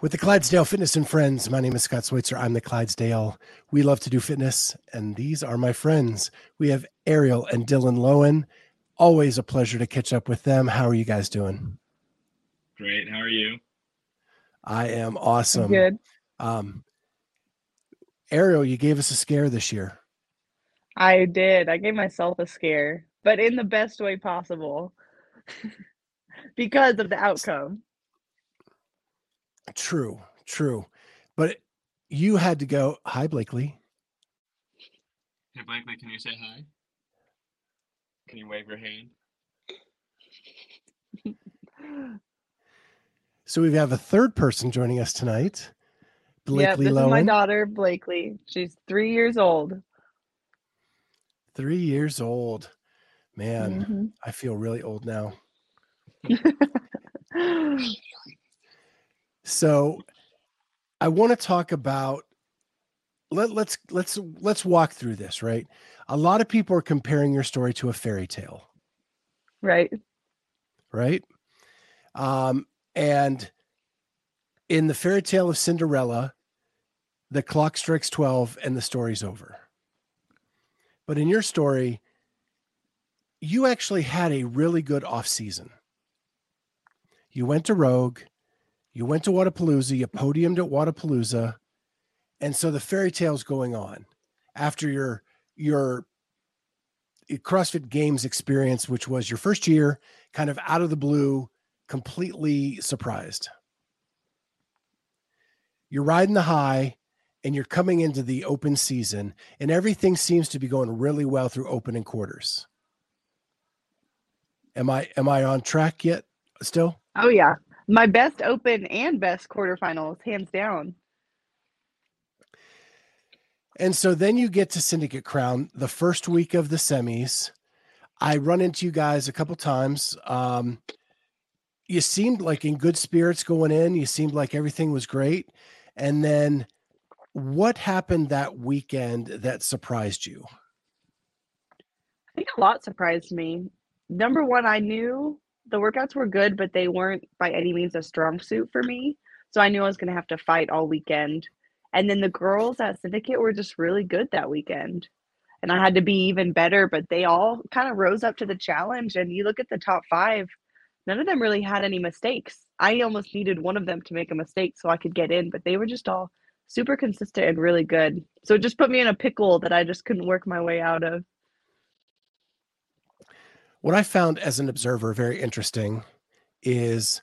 with the Clydesdale Fitness and Friends. My name is Scott Schweitzer. I'm the Clydesdale. We love to do fitness, and these are my friends. We have Arielle and Dillon Lowen. Always a pleasure to catch up with them. How are you guys doing? Great. How are you? I am awesome. Good. Um, Arielle, you gave us a scare this year. I did. I gave myself a scare, but in the best way possible because of the outcome. True, true. But you had to go, hi, Blakely. Hey, Blakely, can you say hi? Can you wave your hand? So we have a third person joining us tonight. yeah, Blakely this is my daughter, Blakely. She's three years old. three years old. Man, Mhm. I feel really old now. So I want to talk about let, let's let's let's walk through this, right? A lot of people are comparing your story to a fairy tale, right. right? Um, and in the fairy tale of Cinderella, the clock strikes 12 and the story's over. But in your story, you actually had a really good off season. You went to Rogue, you went to Wodapalooza, you podiumed at Wodapalooza, and so the fairy tale's going on after your your CrossFit Games experience, which was your first year, kind of out of the blue, completely surprised. You're riding the high and you're coming into the open season, and everything seems to be going really well through opening quarters. Am I am I on track yet still? Oh yeah. My best open and best quarterfinals, hands down. And so then you get to Syndicate Crown the first week of the semis. I run into you guys a couple times. Um, you seemed like in good spirits going in. You seemed like everything was great. And then what happened that weekend that surprised you? I think a lot surprised me. Number one, I knew the workouts were good, but they weren't by any means a strong suit for me. So I knew I was going to have to fight all weekend. And then the girls at Syndicate were just really good that weekend. And I had to be even better, but they all kind of rose up to the challenge. And you look at the top five, none of them really had any mistakes. I almost needed one of them to make a mistake so I could get in, but they were just all super consistent and really good. So it just put me in a pickle that I just couldn't work my way out of. What I found as an observer very interesting is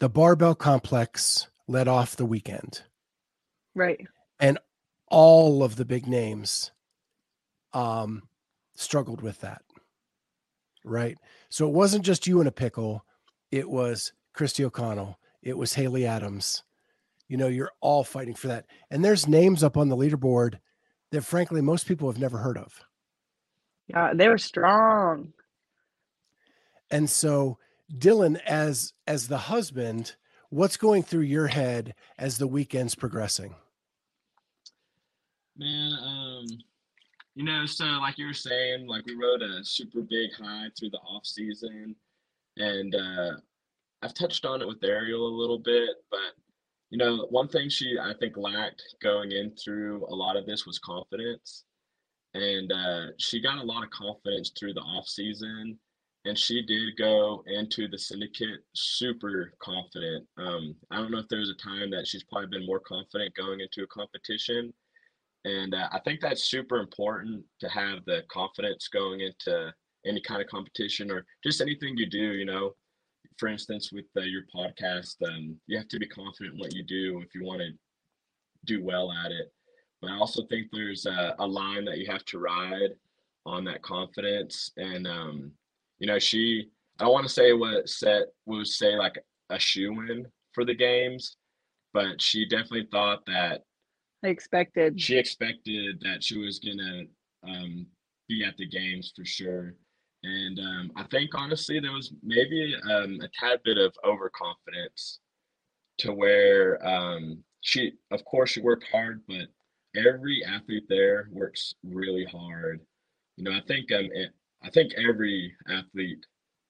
the barbell complex led off the weekend. Right. And all of the big names um struggled with that right so it wasn't just you in a pickle it was kristi o'connell it was haley adams you know you're all fighting for that and there's names up on the leaderboard that frankly most people have never heard of Yeah, they were strong. And so dillon as as the husband what's going through your head as the weekend's progressing? Man, um, you know, so like you were saying, like we rode a super big high through the off season, and uh, I've touched on it with Arielle a little bit, but you know, one thing she I think lacked going in through a lot of this was confidence, and uh, she got a lot of confidence through the off season, and she did go into the syndicate super confident. Um, I don't know if there's a time that she's probably been more confident going into a competition and uh, I think that's super important to have the confidence going into any kind of competition or just anything you do. You know, for instance, with uh, your podcast, um, you have to be confident in what you do if you want to do well at it. But I also think there's a, a line that you have to ride on that confidence. And, um, you know, she, I don't want to say what set would say like a shoe in for the games, but she definitely thought that I expected. she expected that she was gonna um, be at the games for sure. And um, I think honestly there was maybe um, a tad bit of overconfidence to where um, she, of course, she worked hard, but every athlete there works really hard. You know, I think um, it, I think every athlete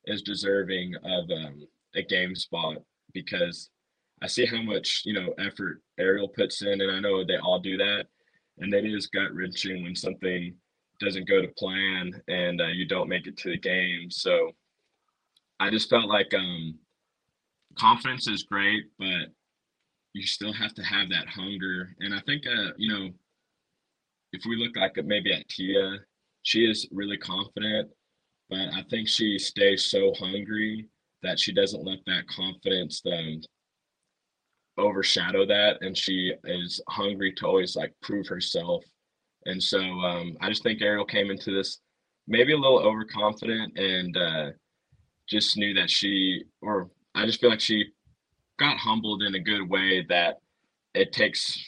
is deserving of um, a game spot because I see how much you know effort Arielle puts in, and I know they all do that, and it is gut wrenching when something doesn't go to plan and uh, you don't make it to the game. So I just felt like um, confidence is great, but you still have to have that hunger. And I think uh, you know if we look like maybe at Tia, she is really confident, but I think she stays so hungry that she doesn't let that confidence um, overshadow that and she is hungry to always like prove herself. And so um, i just think arielle came into this maybe a little overconfident and uh, just knew that she or i just feel like she got humbled in a good way that it takes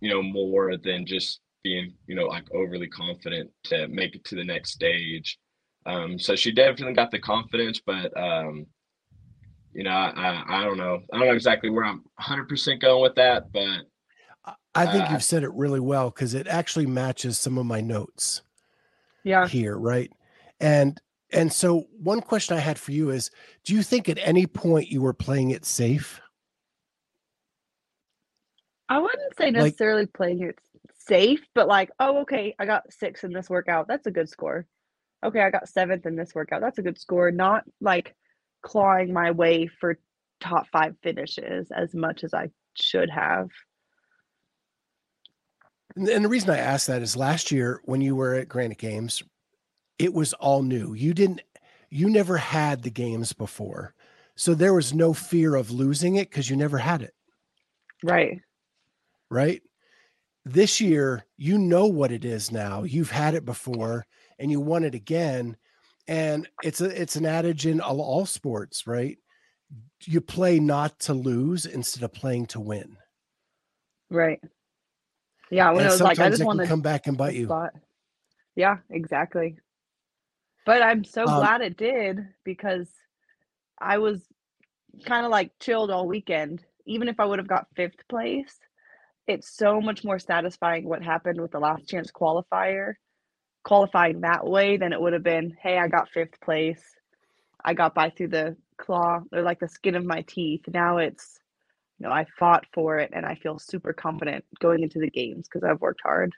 you know more than just being you know like overly confident to make it to the next stage um, so she definitely got the confidence but um, you know, I, I, I don't know. I don't know exactly where I'm 100% going with that, but I think uh, you've said it really well because it actually matches some of my notes Yeah. here, right? And and so one question I had for you is do you think at any point you were playing it safe? I wouldn't say Like- necessarily playing it safe, but like, oh, okay, I got six in this workout. That's a good score. Okay, I got seventh in this workout. That's a good score. Not like clawing my way for top five finishes as much as I should have. And, the reason I asked that is last year when you were at Granite Games, it was all new. You didn't you never had the games before. So there was no fear of losing it because you never had it. Right. right? This year, you know what it is now. You've had it before and you won it again. And it's a it's an adage in all, all sports, right? You play not to lose instead of playing to win. Right. Yeah. When and it was like, I just want to come back and bite you. spot. Yeah, exactly. But I'm so Um, glad it did because I was kind of like chilled all weekend. Even if I would have got fifth place, it's so much more satisfying what happened with the last chance qualifier, qualifying that way than it would have been, hey, I got fifth place. I got by through the claw or like the skin of my teeth. Now it's, you know, I fought for it and I feel super confident going into the games because I've worked hard.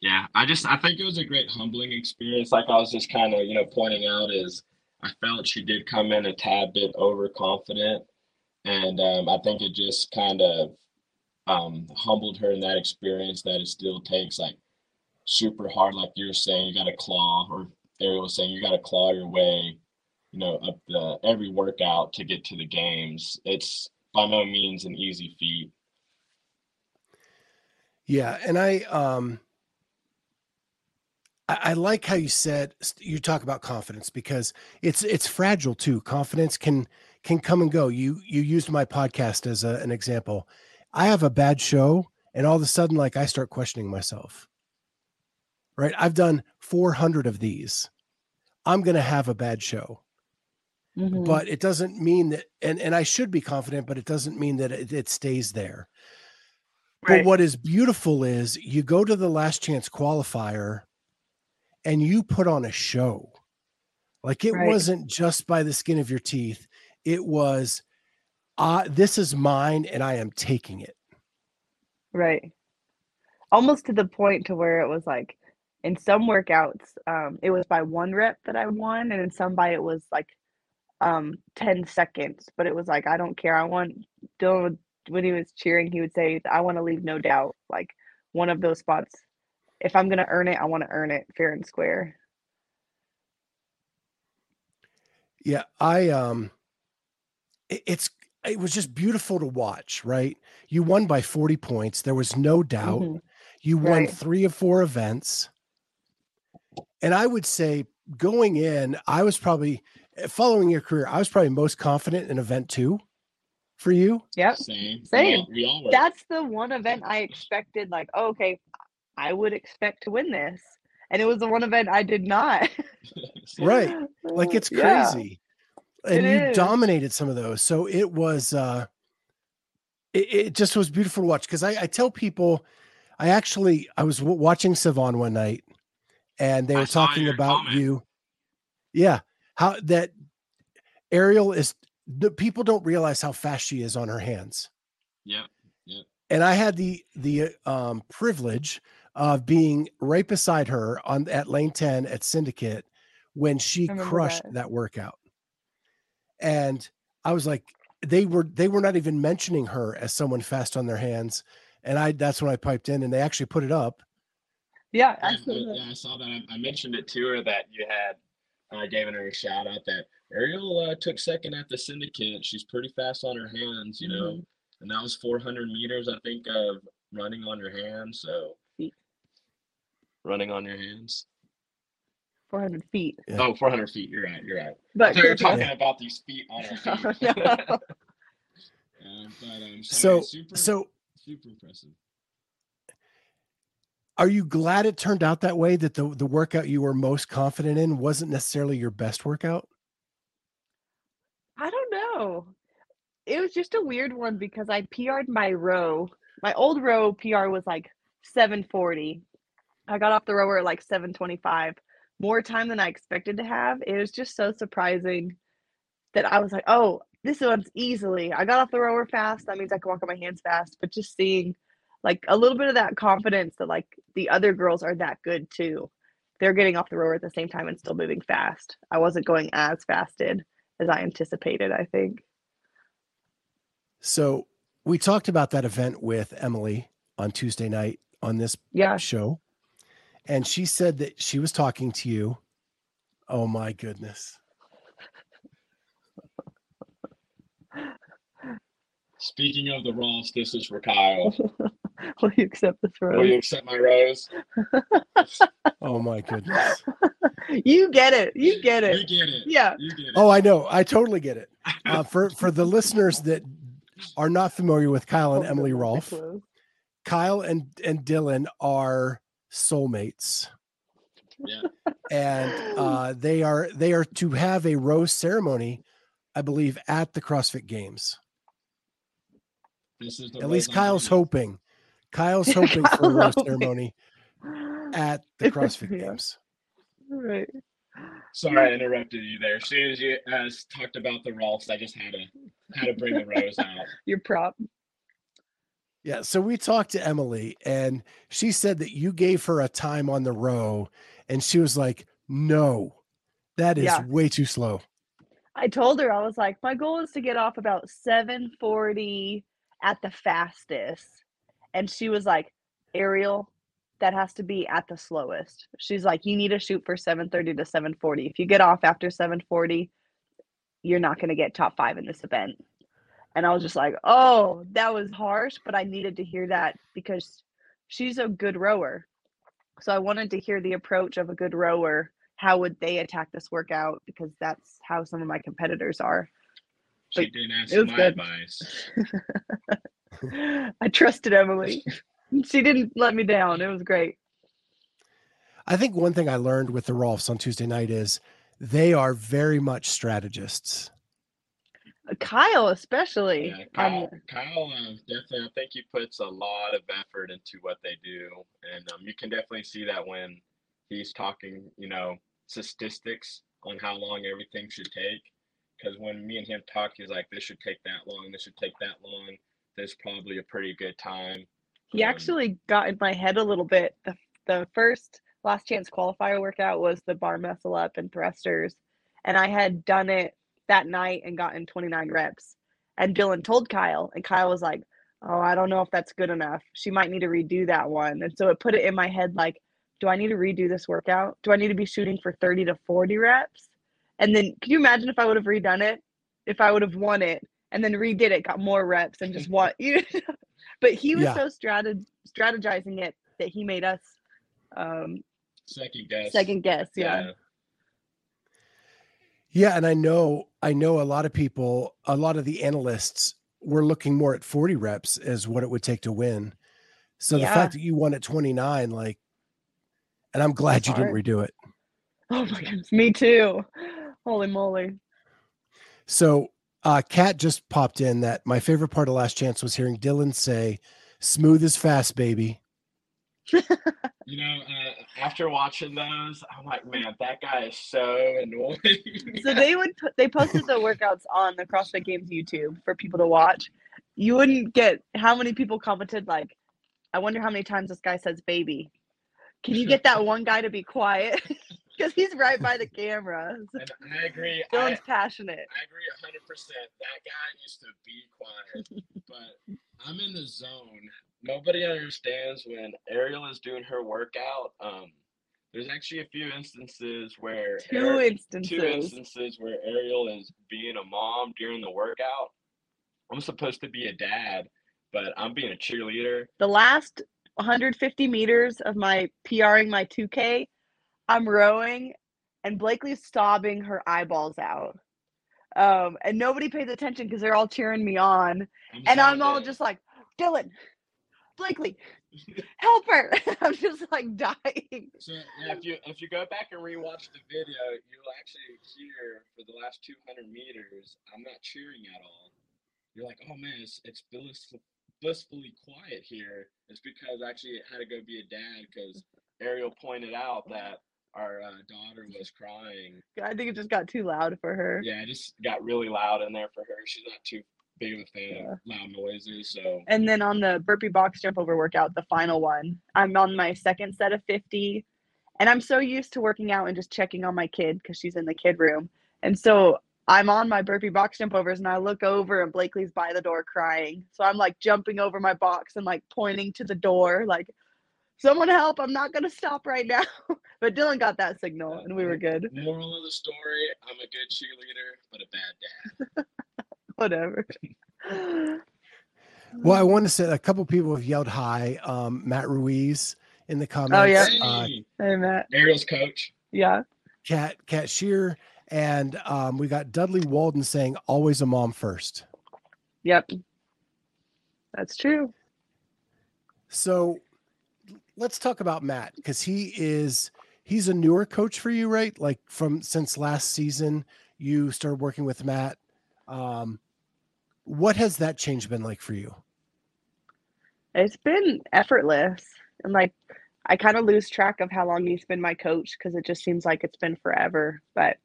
Yeah, I just I think it was a great humbling experience. Like I was just kind of you know pointing out is I felt she did come in a tad bit overconfident, and um, I think it just kind of um, humbled her in that experience. That it still takes like super hard, like you're saying, you got to claw, or Arielle was saying, you got to claw your way, you know, up the every workout to get to the games. It's by no means an easy feat. Yeah, and I um I, like how you said you talk about confidence because it's it's fragile too. Confidence can can come and go. You you used my podcast as a, an example. I have a bad show, and all of a sudden, like I start questioning myself. Right, I've done 400 of these. I'm going to have a bad show, Mhm. but it doesn't mean that. And and I should be confident, but it doesn't mean that it, it stays there. Right. But what is beautiful is you go to the last chance qualifier and you put on a show. Like it Right. wasn't just by the skin of your teeth. It was uh this is mine and I am taking it. Right. Almost to the point to where it was like in some workouts, um, it was by one rep that I won, and in some by it was like um 10 seconds. But it was like, I don't care. I want Dillon when he was cheering, he would say, I want to leave no doubt. Like one of those spots. If I'm gonna earn it, I want to earn it fair and square. Yeah, I um it's it was just beautiful to watch, right? You won by 40 points. There was no doubt. Mhm. You won Right. three of four events. And I would say going in, I was probably following your career, I was probably most confident in event two. for you? Yep. Same. Same. We all, we all were. That's the one event I expected, like, oh, okay, I would expect to win this. And it was the one event I did not. Right. Like it's Yeah. Crazy. And It you is. dominated some of those. So it was uh it, it just was beautiful to watch because I, I tell people I actually I was w- watching Sevan one night and they were saw talking about comment. you. Yeah. How that Arielle is the people don't realize how fast she is on her hands. Yeah. and I had the the um, privilege of being right beside her on at lane 10 at Syndicate when she crushed that. that. workout. And I was like, they were they were not even mentioning her as someone fast on their hands. And I that's when I piped in and they actually put it up. Yeah, Yeah, I, absolutely. yeah, I saw that. I, I mentioned it to her that you had uh, given her a shout out that Arielle uh, took second at the syndicate. She's pretty fast on her hands, you know, Mhm. and that was 400 meters, I think, of running on your hands. So running on your hands. 400 feet. Yeah. Oh, 400 feet. You're right. You're right. I But thought you're Christmas- talking about these feet on her feet. No. Uh, but, um, So sorry, super, so super impressive. are you glad it turned out that way that the the workout you were most confident in wasn't necessarily your best workout? I don't know. It was just a weird one because I PR'd my row. My old row PR was like 740. I got off the rower at like 725. More time than I expected to have. It was just so surprising that I was like, oh, this one's easily. I got off the rower fast. That means I can walk on my hands fast. But just seeing like a little bit of that confidence that like the other girls are that good too. They're getting off the rower at the same time and still moving fast. I wasn't going as fasted as I anticipated, I think. So we talked about that event with Emily on Tuesday night on this Yeah. show. And she said that she was talking to you. Oh my goodness. Speaking of the Ross, this is for Kyle. Will you accept this Will rose? you accept my rose? Oh my goodness. You get it. You get it. You get it. Yeah. You get it. Oh, I know. I totally get it. Uh, for for the listeners that are not familiar with Kyle and Oh, Emily goodness, Rolfe. Kyle and and Dillon are soulmates. Yeah. And uh, they are they are to have a rose ceremony, I believe, at the CrossFit Games. This is the At rose least I'm Kyle's bringing. hoping. Kyle's hoping for a rose ceremony at the CrossFit Games. Right. Sorry, I interrupted you there. As soon as you uh, talked about the Rolfes, I just had to had to bring the rose out. Your prop. Yeah. So we talked to Emily, and she said that you gave her a time on the row, and she was like, "No, that is Yeah. way too slow." I told her I was like, my goal is to get off about 740 at the fastest. And she was like, Arielle, that has to be at the slowest. She's like, you need to shoot for 730 to 740. If you get off after 740, you're not going to get top five in this event. And I was just like, oh, that was harsh, but I needed to hear that because she's a good rower. So I wanted to hear the approach of a good rower. How would they attack this workout? Because that's how some of my competitors are. She But didn't ask it was my good. advice. I trusted Emily. She didn't let me down. It was great. I think one thing I learned with the Rolfes on Tuesday night is they are very much strategists. Kyle, especially. Yeah, um, Kyle, Kyle uh, definitely, I think he puts a lot of effort into what they do, and um, you can definitely see that when he's talking, you know, statistics on how long everything should take. Because when me and him talk, he's like, "This should take that long. This should take that long. This is probably a pretty good time." he Um, actually got in my head a little bit. The, the first last chance qualifier workout was the bar muscle up and thrusters. And I had done it that night and gotten 29 reps. And Dillon told Kyle, and Kyle was like, Oh, I don't know if that's good enough. She might need to redo that one. And so it put it in my head like, do I need to redo this workout? Do I need to be shooting for 30 to 40 reps? And then can you imagine if I would have redone it? If I would have won it and then redid it, got more reps and just won. You know? but he was Yeah. so strateg- strategizing it that he made us um, Second guess. second guess. Yeah. Yeah, and I know I know a lot of people, a lot of the analysts we're looking more at 40 reps as what it would take to win. So the fact that you won at 29, like, and I'm glad It's you didn't redo it. Oh my goodness, me too. Holy moly. So uh Kat just popped in that my favorite part of last chance was hearing Dillon say, smooth as fast, baby. You know, uh, after watching those, I'm like, man, that guy is so annoying. So they would put, they posted the workouts on the CrossFit Games YouTube for people to watch. You wouldn't get how many people commented like, I wonder how many times this guy says baby. Can you get that one guy to be quiet? Because he's right by the camera. and I agree. I, Dillon's passionate. I agree 100%. That guy needs to be quiet. but I'm in the zone. Nobody understands when Arielle is doing her workout. Um, there's actually a few instances where Two Ar- instances. two instances where Arielle is being a mom during the workout. I'm supposed to be a dad, but I'm being a cheerleader. the last 150 meters of my PRing my 2K, I'm rowing and Blakely's sobbing her eyeballs out. Um, and nobody pays attention because they're all cheering me on. I'm And I'm all just like, Dillon, Blakely, help her. I'm just like dying. So yeah, if you if you go back and rewatch the video, you'll actually hear for the last 200 meters, I'm not cheering at all. You're like, oh man, it's it's blissful, blissfully quiet here. It's because actually it had to go be a dad because Arielle pointed out that our uh, daughter was crying. I think it just got too loud for her. Yeah, it just got really loud in there for her. She's not too big of a fan of loud noises, so And then on the burpee box jump over workout, the final one, I'm on my second set of 50. And I'm so used to working out and just checking on my kid because she's in the kid room. And so I'm on my burpee box jump overs and I look over and Blakely's by the door crying. So I'm like jumping over my box and like pointing to the door, like, someone help, I'm not going to stop right now. but Dillon got that signal uh, and we were good. moral of the story: I'm a good cheerleader, but a bad dad. Whatever. Well, I want to say a couple people have yelled hi. Um, Matt Ruiz in the comments. Oh, yeah. Uh, Hey, Hey, Matt. Arielle's coach. Yeah. Cat Cat Shear, and um, we got Dudley Walden saying always a mom first. Yep. That's true. So let's talk about Matt because he is he's a newer coach for you, right? Like from since last season, you started working with Matt. Um, what has that change been like for you? It's been effortless. And like I kind of lose track of how long he's been my coach because it just seems like it's been forever. But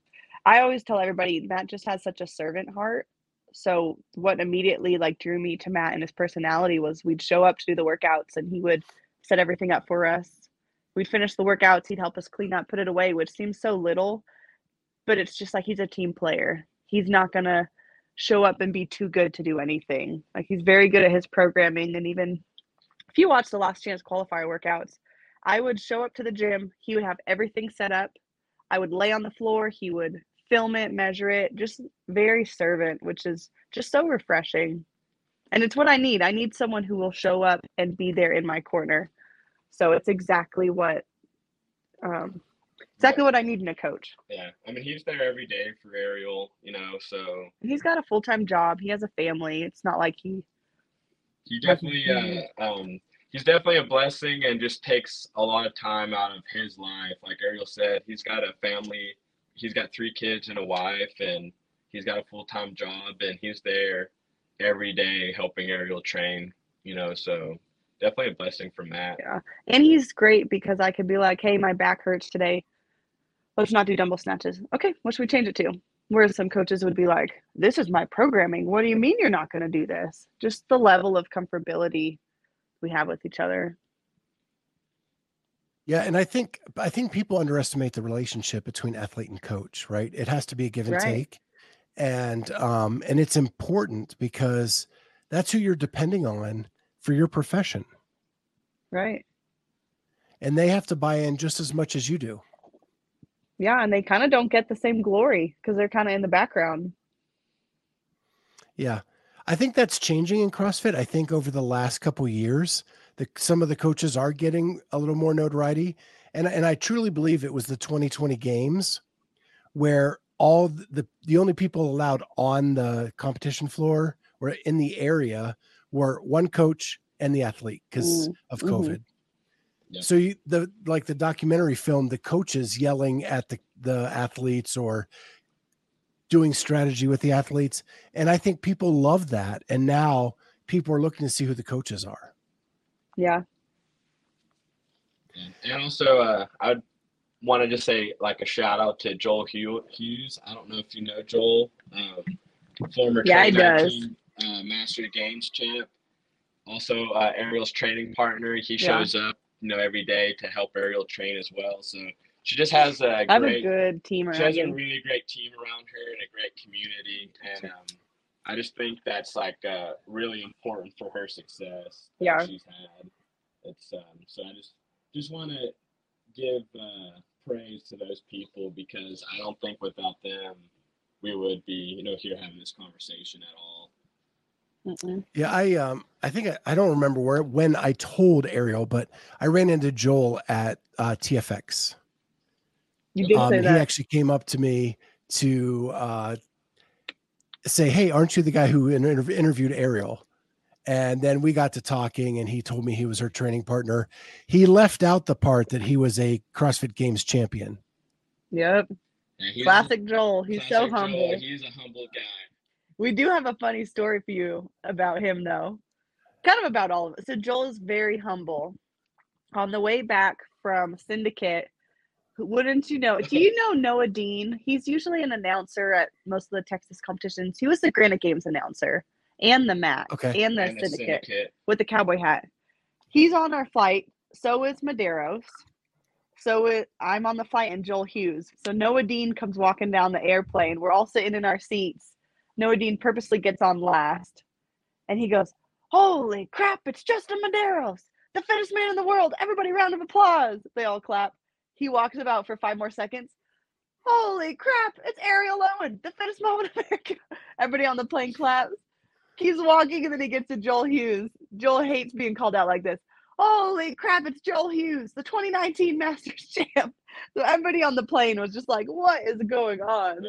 I always tell everybody Matt just has such a servant heart. So what immediately like drew me to Matt and his personality was we'd show up to do the workouts and he would set everything up for us. We'd finish the workouts, he'd help us clean up, put it away, which seems so little, but it's just like he's a team player. He's not gonna show up and be too good to do anything. Like he's very good at his programming and even if you watch the last chance qualifier workouts, I would show up to the gym, he would have everything set up. I would lay on the floor, he would film it, measure it, just very servant, which is just so refreshing. And it's what I need. I need someone who will show up and be there in my corner. So it's exactly what um exactly what I need in a coach. Yeah, I mean he's there every day for Arielle, you know. So he's got a full-time job. He has a family. It's not like he he definitely, uh, um, he's definitely a blessing and just takes a lot of time out of his life. Like Arielle said, he's got a family. He's got three kids and a wife, and he's got a full time job, and he's there every day helping Arielle train. You know, so definitely a blessing for Matt. Yeah. And he's great because I could be like, hey, my back hurts today. Let's not do dumbbell snatches. Okay, what should we change it to? Whereas some coaches would be like, this is my programming. What do you mean you're not going to do this? Just the level of comfortability we have with each other. Yeah, and I think I think people underestimate the relationship between athlete and coach, right? It has to be a give and Right. take. And um and it's important because that's who you're depending on for your profession. Right. And they have to buy in just as much as you do. Yeah. And they kind of don't get the same glory because they're kind of in the background. Yeah. I think that's changing in CrossFit. I think over the last couple years, the some of the coaches are getting a little more notoriety. And and I truly believe it was the 2020 games where all the the only people allowed on the competition floor or in the area were one coach and the athlete because Mm, of mhm. COVID. Yeah. So you, the like the documentary film, the coaches yelling at the the athletes or doing strategy with the athletes, and I think people love that. And now people are looking to see who the coaches are. Yeah. And, and also, uh, I want to just say like a shout out to Joel Hugh- Hughes. I don't know if you know Joel, uh, former Yeah, he does. 2019 uh, Master Games champ. Also, uh, Arielle's training partner. He Yeah. shows up, you know, every day to help Arielle train as well. So she just has a I have a great, good team around she has a really great team around her and a great community. And um, I just think that's like uh, really important for her success that Yeah. she's had. It's um, so I just just want to give uh, praise to those people because I don't think without them we would be you know here having this conversation at all. Mm-mm. Yeah, I um I think I, I don't remember where when I told Arielle, but I ran into Joel at uh, TFX. You did Um, say he actually came up to me to uh, say, "Hey, aren't you the guy who inter- interviewed Arielle?" And then we got to talking, and he told me he was her training partner. He left out the part that he was a CrossFit Games champion. Yep. Yeah, he's a- Classic Joel. He's so classic Joel. humble. He's a humble guy. We do have a funny story for you about him, though. Kind of about all of it. So Joel is very humble. On the way back from Syndicate, wouldn't you know? Do you know Noah Dean? He's usually an announcer at most of the Texas competitions. He was the Granite Games announcer and the MAC Okay. and the And a Syndicate syndicate. with the cowboy hat. He's on our flight. So is Medeiros. So it, I'm on the flight and Joel Hughes. So Noah Dean comes walking down the airplane. We're all sitting in our seats. Noah Dean purposely gets on last. And he goes, Holy crap, it's Justin Medeiros, the fittest man in the world. Everybody, round of applause. They all clap. He walks about for five more seconds. Holy crap, it's Arielle Owen, the fittest man in America. Everybody on the plane claps. He's walking and then he gets to Joel Hughes. Joel hates being called out like this. Holy crap, it's Joel Hughes, the 2019 Masters champ. So everybody on the plane was just like, what is going on?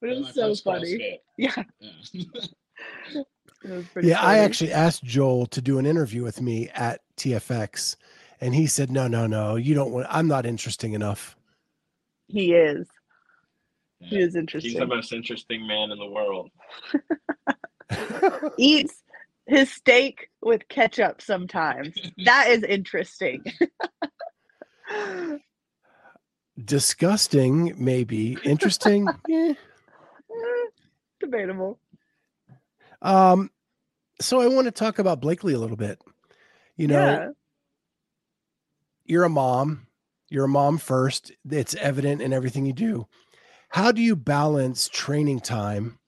But it Yeah, was so funny. CrossFit. Yeah, Yeah. it Yeah, I actually asked Joel to do an interview with me at TFX, and he said, "No, no, no, you don't want. I'm not interesting enough." He is. He is interesting. He's the most interesting man in the world. Eats his steak with ketchup sometimes. That is interesting. Disgusting, maybe. Interesting. eh. Debatable. Um, so I want to talk about Blakely a little bit. You know, yeah. you're a mom. You're a mom first. It's evident in everything you do. How do you balance training time,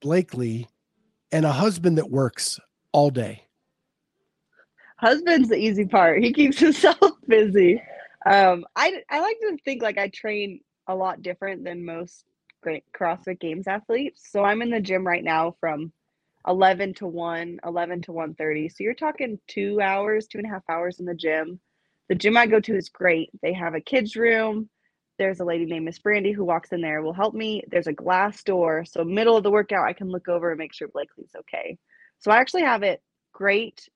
Blakely, and a husband that works all day? husband's the easy part. He keeps himself busy. Um, I I like to think like I train a lot different than most great CrossFit Games athletes. So I'm in the gym right now from 11 to 1, 11 to 1:30. So you're talking two hours, two and a half hours in the gym. The gym I go to is great. They have a kids room. There's a lady named Miss Brandy who walks in there will help me. There's a glass door, so middle of the workout I can look over and make sure Blakely's okay. So I actually have it great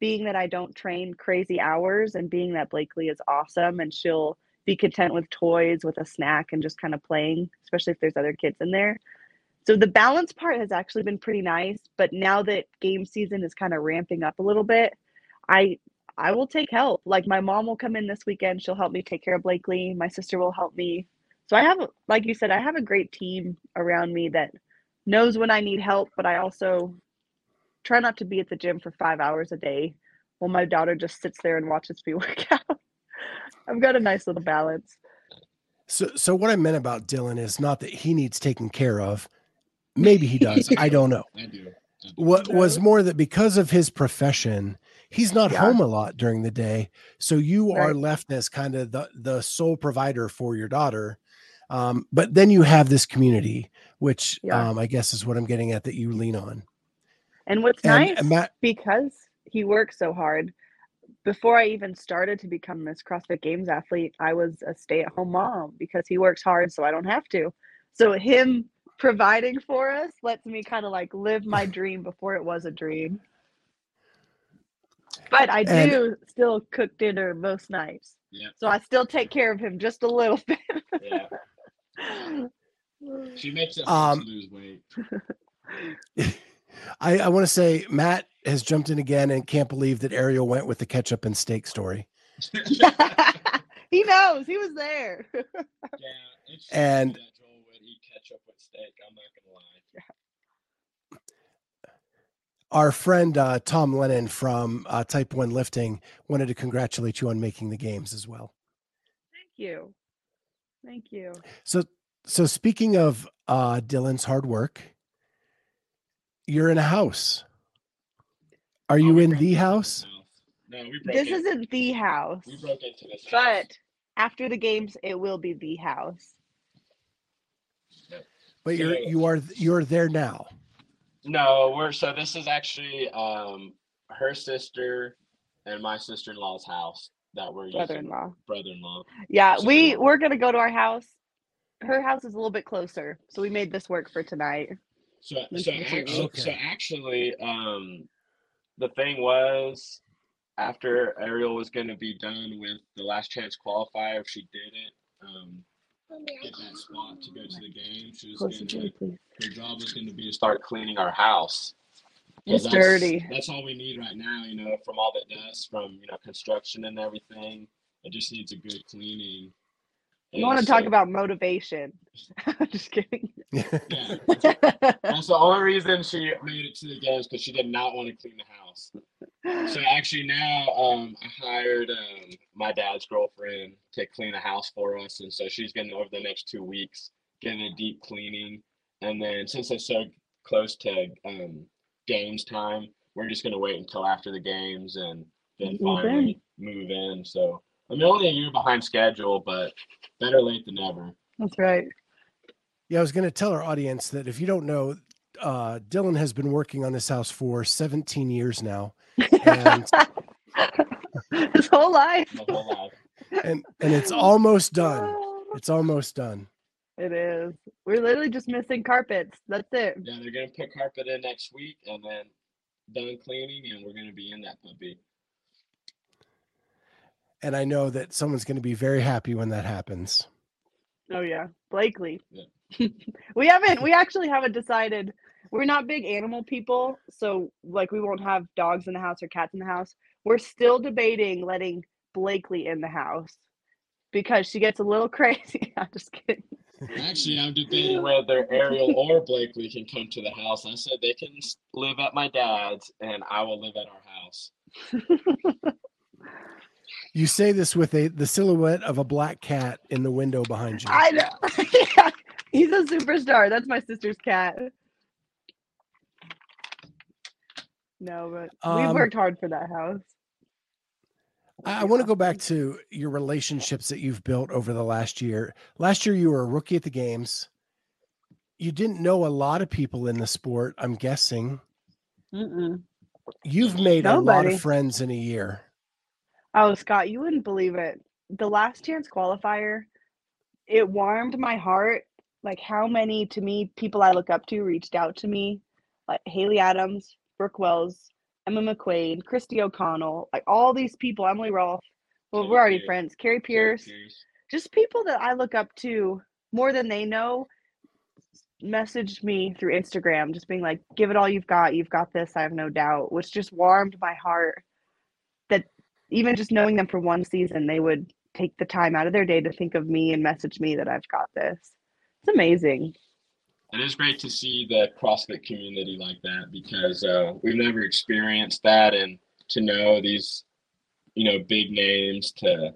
being that I don't train crazy hours and being that Blakely is awesome and she'll be content with toys, with a snack, and just kind of playing, especially if there's other kids in there. So the balance part has actually been pretty nice. But now that game season is kind of ramping up a little bit, I I will take help. Like my mom will come in this weekend. She'll help me take care of Blakely. My sister will help me. So I have, like you said, I have a great team around me that knows when I need help, but I also try not to be at the gym for five hours a day while my daughter just sits there and watches me work out. I've got a nice little balance. So, so what I meant about Dillon is not that he needs taken care of. Maybe he does. I don't know. I do. What was more that because of his profession, he's not Yeah. home a lot during the day. So you are left as kind of the, the sole provider for your daughter. Um, but then you have this community, which Yeah. um, I guess is what I'm getting at that you lean on. And what's And, nice and Matt, because he works so hard. Before I even started to become this CrossFit Games athlete, I was a stay-at-home mom because he works hard, so I don't have to. So him providing for us lets me kind of like live my dream before it was a dream. But I And- do still cook dinner most nights. Yeah. So I still take care of him just a little bit. Yeah. She makes it Um, hard to lose weight. I, I want to say Matt has jumped in again and can't believe that Arielle went with the ketchup and steak story. he knows. He was there. Yeah, it's And- that Joel would eat ketchup with steak. I'm not gonna lie. Our friend uh, Tom Lennon from uh, Type One Lifting wanted to congratulate you on making the games as well. Thank you. Thank you. So, so speaking of uh, Dillon's hard work, you're in a house. Are Oh, you we in the into house? No, we broke. This in- isn't the house, We broke into this. house. but after the games, it will be the house. But you're So- you are you're there now. No, we're so this is actually um her sister and my sister in law's house that we're. Brother-in-law. Brother-in-law. Yeah, So- we we're gonna go to our house. Her house is a little bit closer, so we made this work for tonight. So so completely actually, so actually, um, the thing was, after Arielle was going to be done with the last chance qualifier, if she didn't um, get that spot to go to the game, she was Closer going to to. Her job was going to be to start cleaning our house. It's that's- dirty. That's all we need right now, you know, from all the dust from you know construction and everything. It just needs a good cleaning. You And want to talk about motivation? Just kidding. Yeah, That's the only reason she made it to the games because she did not want to clean the house. So actually now um, I hired um, my dad's girlfriend to clean the house for us, and so she's gonna over the next two weeks get a deep cleaning, and then since it's so close to um, games time, we're just gonna wait until after the games and then Move finally move in. So I mean, only a year behind schedule, but better late than never. That's right. Yeah, I was going to tell our audience that if you don't know, uh, Dylan has been working on this house for 17 years now, and His whole life. My whole life. and and it's almost done. It's almost done. It is. We're literally just missing carpets. That's it. Yeah, they're gonna put carpet in next week and then done cleaning and we're gonna be in that puppy. And I know that someone's going to be very happy when that happens. Oh yeah, Blakely. Yeah. we haven't. We actually haven't decided. We're not big animal people, so like we won't have dogs in the house or cats in the house. We're still debating letting Blakely in the house because she gets a little crazy. I'm just kidding. Actually, I'm debating whether Arielle or Blakely can come to the house. I said they can live at my dad's and I will live at our house. You say this with a the silhouette of a black cat in the window behind you. I know. Yeah, He's a superstar. That's my sister's cat. No, but we've Um, worked hard for that house. I, I want to go back to your relationships that you've built over the last year. Last year, you were a rookie at the games. You didn't know a lot of people in the sport, I'm guessing. Mm-mm. You've made a lot of friends in a year. Oh, Scott, you wouldn't believe it. The last chance qualifier, it warmed my heart. Like how many to me people I look up to reached out to me, like Haley Adams, Brooke Wells, Emma McQuaid, Kristi O'Connell, like all these people, Emily Rolfe. Well, Kari we're already Pierce. friends. Kari Pierce, just people that I look up to more than they know. Messaged me through Instagram, just being like, "Give it all you've got. You've got this. I have no doubt." Which just warmed my heart. Even just knowing them for one season, they would take the time out of their day to think of me and message me that I've got this. It's amazing. It is great to see the CrossFit community like that because uh, we've never experienced that, and to know these, you know, big names to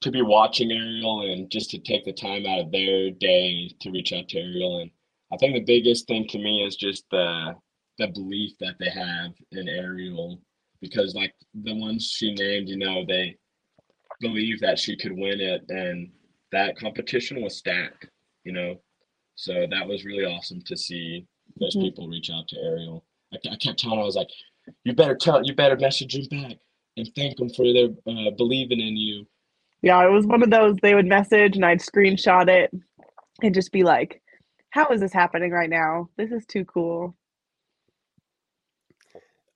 to be watching Arielle and just to take the time out of their day to reach out to Arielle. And I think the biggest thing to me is just the the belief that they have in Arielle because like the ones she named, you know, they believe that she could win it and that competition was stacked, you know. So that was really awesome to see those Mhm. people reach out to Arielle. I, I kept telling her, I was like, you better tell, you better message him back and thank them for their uh, believing in you. Yeah, it was one of those they would message and I'd screenshot it and just be like, how is this happening right now? This is too cool.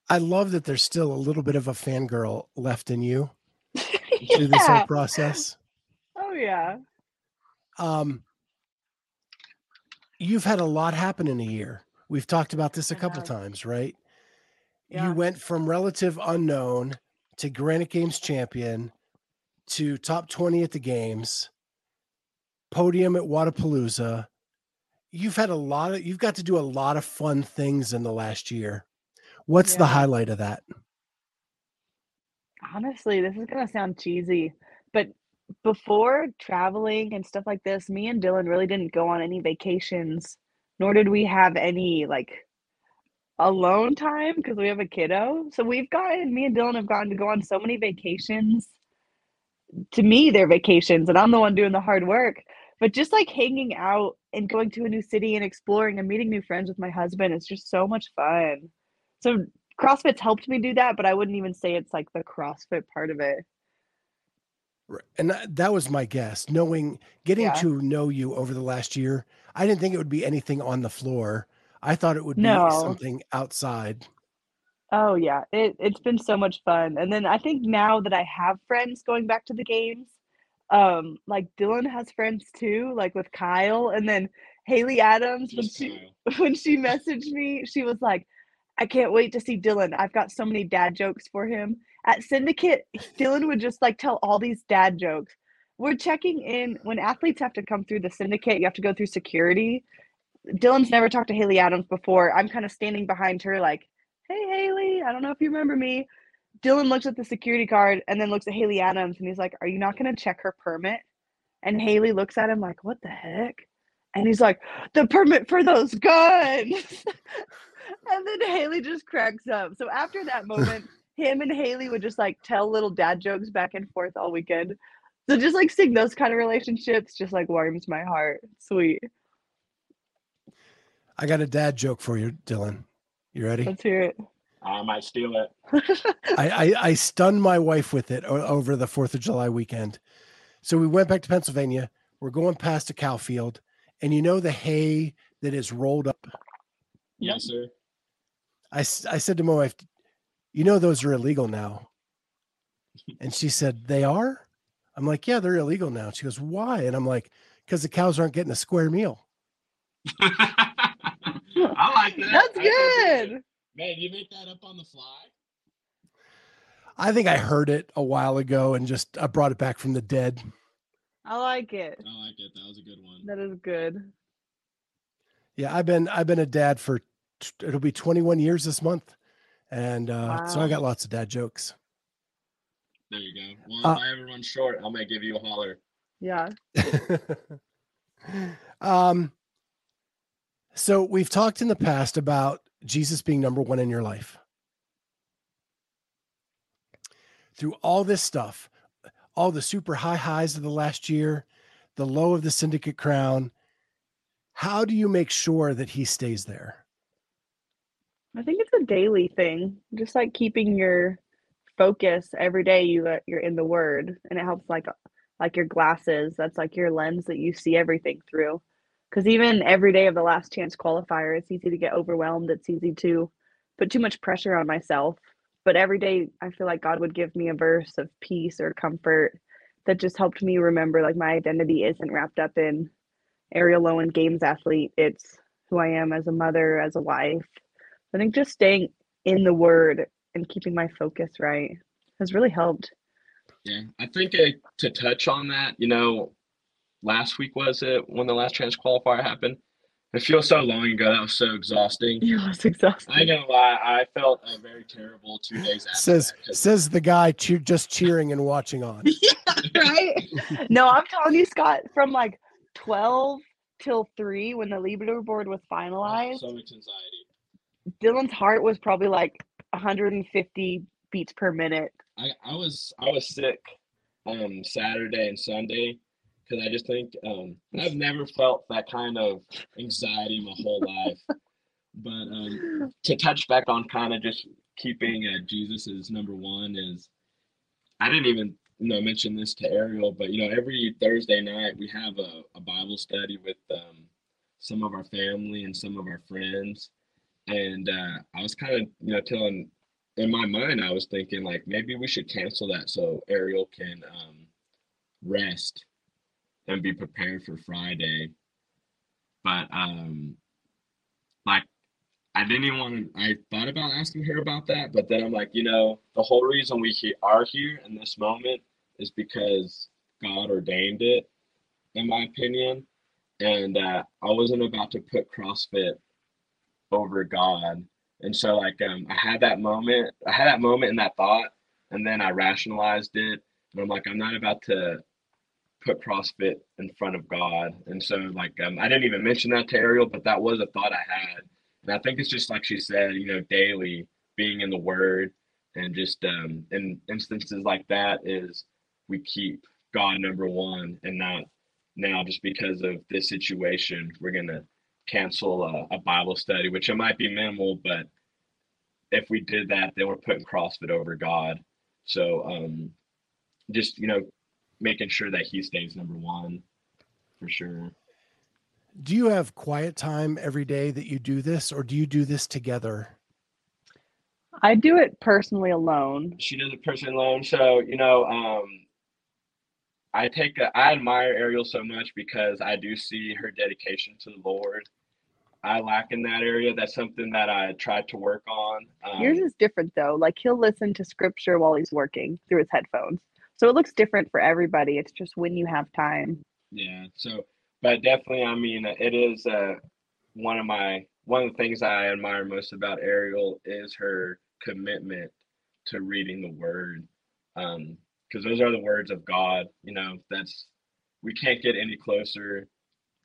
I love that there's still a little bit of a fangirl left in you through this whole process. Oh yeah. Um, you've had a lot happen in a year. We've talked about this a couple times, right? Yeah. You went from relative unknown to Granite Games champion to top 20 at the games, podium at Wodapalooza. You've had a lot of, you've got to do a lot of fun things in the last year. What's the highlight of that? Honestly, this is gonna sound cheesy, but before traveling and stuff like this, me and Dillon really didn't go on any vacations, nor did we have any like alone time because we have a kiddo. So we've gotten, me and Dillon have gotten to go on so many vacations. To me, they're vacations, and I'm the one doing the hard work. But just like hanging out and going to a new city and exploring and meeting new friends with my husband is just so much fun. So CrossFit's helped me do that, but I wouldn't even say it's like the CrossFit part of it. And that, that was my guess. Knowing, getting Yeah. to know you over the last year, I didn't think it would be anything on the floor. I thought it would be No. something outside. Oh yeah, it it's been so much fun. And then I think now that I have friends going back to the games, um, like Dillon has friends too, like with Kyle, and then Haley Adams when she when she messaged me, she was like, I can't wait to see Dillon. I've got so many dad jokes for him. At Syndicate, Dillon would just like tell all these dad jokes. We're checking in when athletes have to come through the syndicate, you have to go through security. Dillon's never talked to Haley Adams before. I'm kind of standing behind her, like, hey, Haley, I don't know if you remember me. Dillon looks at the security card and then looks at Haley Adams and he's like, Are you not going to check her permit? And Haley looks at him like, What the heck? And he's like, The permit for those guns. and then Haley just cracks up. So after that moment, him and Haley would just like tell little dad jokes back and forth all weekend. So just like seeing those kind of relationships just like warms my heart. Sweet. I got a dad joke for you, Dillon. You ready? Let's hear it. I might steal it. I, I, I stunned my wife with it over the Fourth of July weekend. So we went back to Pennsylvania. We're going past a cow field, and you know the hay that is rolled up. Yes, sir. I, I said to my wife, "You know those are illegal now," and she said, "They are." I'm like, "Yeah, they're illegal now." She goes, "Why?" And I'm like, "Because the cows aren't getting a square meal." I like that. That's I good. Man, you make that up on the fly? I think I heard it a while ago and just I brought it back from the dead. I like it. I like it. That was a good one. That is good. Yeah, I've been I've been a dad for t- it'll be 21 years this month, and uh, so I got lots of dad jokes. There you go. Well, Uh, if I ever run short, I might give you a holler. Yeah. um, so we've talked in the past about Jesus being number one in your life. Through all this stuff, all the super high highs of the last year, the low of the syndicate crown, how do you make sure that he stays there? I think it's a daily thing. Just like keeping your focus every day you uh, you're in the word and it helps like like your glasses. That's like your lens that you see everything through. Cuz even every day of the last chance qualifier, it's easy to get overwhelmed. It's easy to put too much pressure on myself. But every day I feel like God would give me a verse of peace or comfort that just helped me remember like my identity isn't wrapped up in Arielle Lowen games athlete. It's who I am as a mother, as a wife. I think just staying in the word and keeping my focus right has really helped. Yeah, I think uh, to touch on that, you know, last week was it when the last chance qualifier happened? It feels so long ago. That was so exhausting. It was exhausting. I ain't gonna lie, I felt uh, very terrible two days after. Says that 'cause- says the guy cheer, just cheering and watching on. right? No, I'm telling you, Scott, from like 12 till 3 when the leaderboard was oh, finalized, so much anxiety. Dillon's heart was probably like 150 beats per minute. I, I was I was sick um Saturday and Sunday because I just think um I've never felt that kind of anxiety my whole life. But um to touch back on kind of just keeping uh, Jesus as number one is I didn't even you know mention this to Arielle, but you know every Thursday night we have a, a Bible study with um some of our family and some of our friends. And uh, I was kind of, you know, telling in my mind, I was thinking like maybe we should cancel that so Arielle can um, rest and be prepared for Friday. But um, like I didn't even want to. I thought about asking her about that, but then I'm like, you know, the whole reason we are here in this moment is because God ordained it, in my opinion. And uh, I wasn't about to put CrossFit over God. And so, like, um, I had that moment. I had that moment and that thought, and then I rationalized it. And I'm like, I'm not about to put CrossFit in front of God. And so, like, um, I didn't even mention that to Arielle, but that was a thought I had. And I think it's just like she said, you know, daily being in the Word and just um, in instances like that is we keep God number one and not now just because of this situation we're gonna cancel a, a Bible study, which it might be minimal, but if we did that, then we're putting CrossFit over God. So um, just you know, making sure that He stays number one for sure. Do you have quiet time every day that you do this, or do you do this together? I do it personally alone. She does it personally alone, so you know, um, I take a, I admire Arielle so much because I do see her dedication to the Lord. I lack in that area. That's something that I tried to work on. Um, Yours is different though. Like he'll listen to scripture while he's working through his headphones. So it looks different for everybody. It's just when you have time. Yeah. So, but definitely, I mean, it is uh, one of my one of the things I admire most about Arielle is her commitment to reading the Word, because those are the words of God. You know, that's we can't get any closer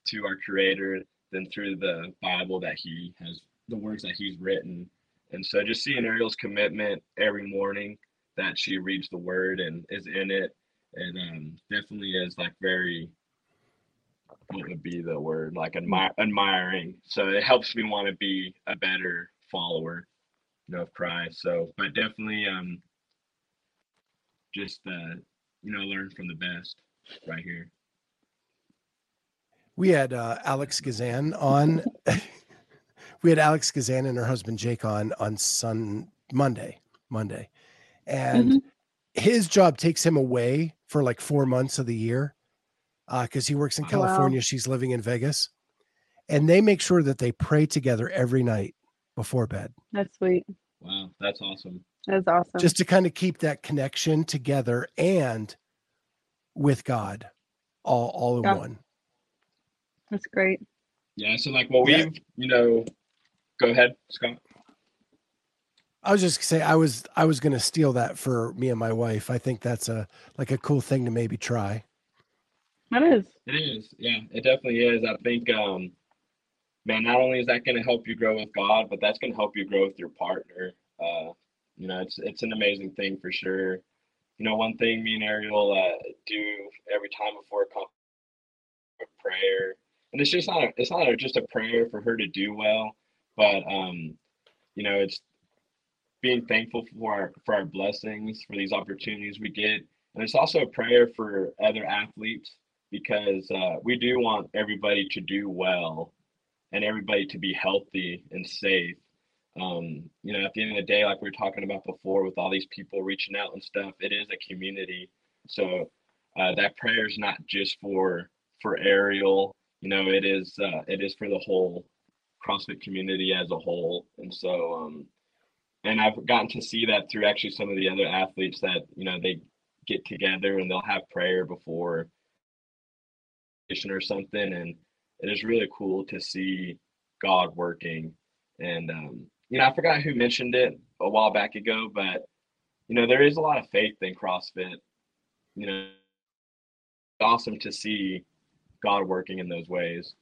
to our Creator than through the Bible that He has, the words that He's written. And so, just seeing Arielle's commitment every morning that she reads the Word and is in it, and um, definitely is like very what would be the word like admi- admiring so it helps me want to be a better follower you know of christ so but definitely um just uh you know learn from the best right here We had uh, Alex Gazan on. we had Alex Gazan and her husband Jake on on Sun Monday, Monday, and Mhm. his job takes him away for like four months of the year Uh, because he works in Wow. California. She's living in Vegas, and they make sure that they pray together every night before bed, That's sweet. wow that's awesome That's awesome. just to kind of keep that connection together and with God, all all in Yeah. one. That's great. yeah so like what we've you know go ahead scott I was just gonna say I was I was gonna steal that for me and my wife. I think that's a like a cool thing to maybe try. That is. It is, yeah, it definitely is. I think, um, man, not only is that going to help you grow with God, but that's going to help you grow with your partner. Uh, you know, it's it's an amazing thing for sure. You know, one thing me and Arielle uh, do every time before a conference, a prayer, and it's just not a, it's not a, just a prayer for her to do well, but um, you know, it's being thankful for our for our blessings, for these opportunities we get, and it's also a prayer for other athletes because uh, we do want everybody to do well and everybody to be healthy and safe. Um, you know, at the end of the day, like we were talking about before, with all these people reaching out and stuff, it is a community. So uh, that prayer is not just for for Arielle. You know, it is uh, it is for the whole CrossFit community as a whole. And so, um, and I've gotten to see that through actually some of the other athletes that you know they get together and they'll have prayer before or something and it is really cool to see god working and um, you know i forgot who mentioned it a while back ago but you know there is a lot of faith in crossfit you know it's awesome to see god working in those ways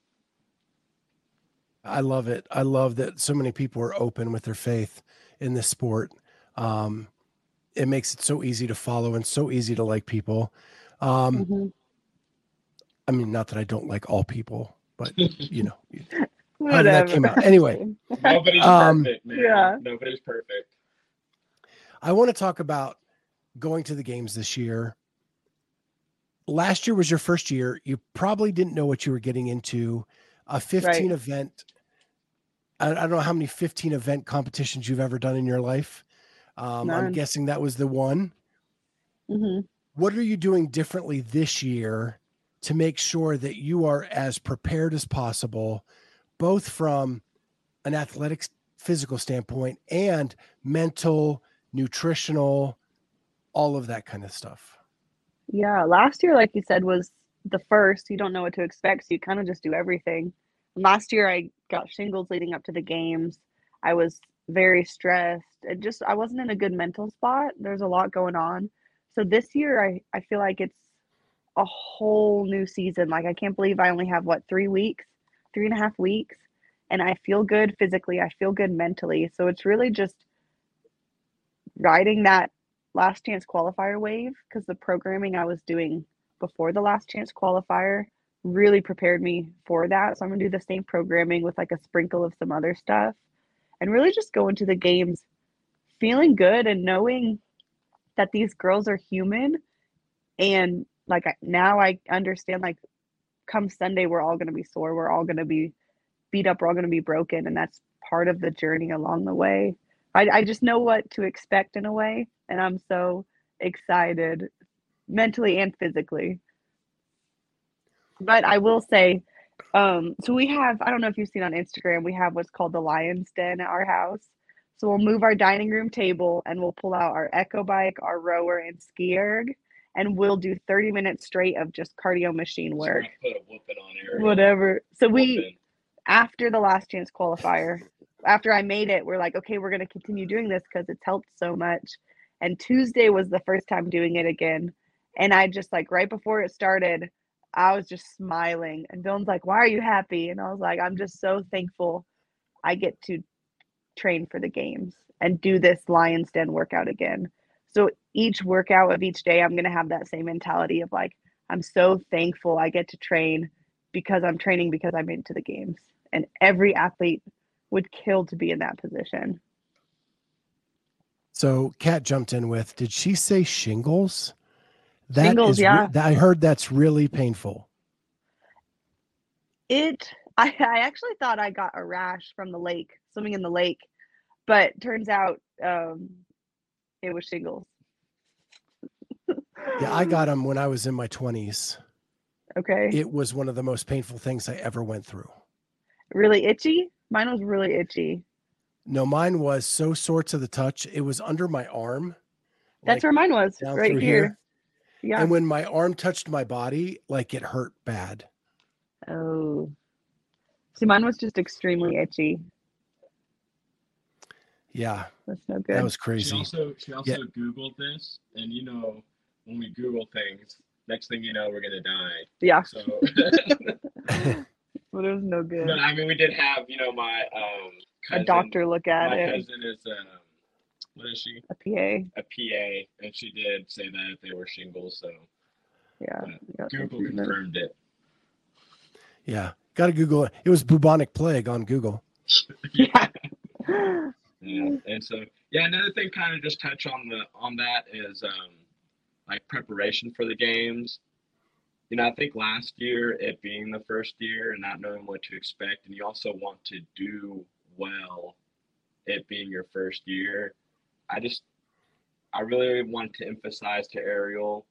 I love it. I love that so many people are open with their faith in this sport. Um, it makes it so easy to follow and so easy to like people. Um, Mhm. I mean, not that I don't like all people, but you know, How did that came out? Anyway. nobody's Um, perfect man yeah. nobody's perfect I want to talk about going to the games this year. Last year was your first year. You probably didn't know what you were getting into. a 15 event. I, I don't know how many 15 event competitions you've ever done in your life. Um, I'm guessing that was the one. hmm What are you doing differently this year to make sure that you are as prepared as possible, both from an athletics physical standpoint and mental, nutritional, all of that kind of stuff? Yeah, last year, like you said, was the first. You don't know what to expect, so you kind of just do everything. Last year, I got shingles leading up to the games. I was very stressed. It just I wasn't in a good mental spot. There's a lot going on. So this year, I I feel like it's a whole new season. Like I can't believe I only have what three weeks, three and a half weeks, and I feel good physically. I feel good mentally. So it's really just riding that last chance qualifier wave because the programming I was doing before the last chance qualifier really prepared me for that. So I'm gonna do the same programming with like a sprinkle of some other stuff and really just go into the games feeling good and knowing that these girls are human and like now I understand like come Sunday we're all gonna be sore, we're all gonna be beat up, we're all gonna be broken, and that's part of the journey along the way. I, I just know what to expect in a way, and I'm so excited mentally and physically. But I will say, um, so we have, I don't know if you've seen on Instagram, we have what's called the Lion's Den at our house. So we'll move our dining room table and we'll pull out our echo bike, our rower, and ski erg, and we'll do 30 minutes straight of just cardio machine work, Put a whooping on Arielle. whatever. So we, after the last chance qualifier, after I made it, we're like, okay, we're going to continue doing this because it's helped so much. And Tuesday was the first time doing it again. And I just like right before it started, I was just smiling. And Dillon's like, why are you happy? And I was like, I'm just so thankful I get to train for the games and do this Lion's Den workout again. So each workout of each day, I'm going to have that same mentality of like, I'm so thankful I get to train because I'm training because I'm into the games. And every athlete would kill to be in that position. So Kat jumped in with, did she say shingles? That Shingles, is yeah. I heard that's really painful. It, I, I actually thought I got a rash from the lake, swimming in the lake, but turns out um, it was shingles. Yeah, I got them when I was in my 20s. Okay. It was one of the most painful things I ever went through. really itchy? Mine was really itchy. No, mine was so sore to the touch. It was under my arm. That's like, where mine was, down right through here. Yeah. And when my arm touched my body, like it hurt bad. oh. See, mine was just extremely itchy. Yeah, That's no good. that was She crazy. also she also Yeah. Googled this, and you know when we Google things, next thing you know we're gonna die. yeah, So, but it was no good. but I mean, we did have you know my um cousin, a doctor look at My it. cousin is um what is she? A PA. A PA, and she did say that they were shingles. So Yeah. Yeah. you Google confirmed it. Yeah, got to Google it. It was bubonic plague on Google. yeah. Yeah, and so yeah, another thing, kind of just touch on the on that is um, like preparation for the games. You know, I think last year it being the first year and not knowing what to expect, and you also want to do well, it being your first year. I just, I really want to emphasize to Arielle,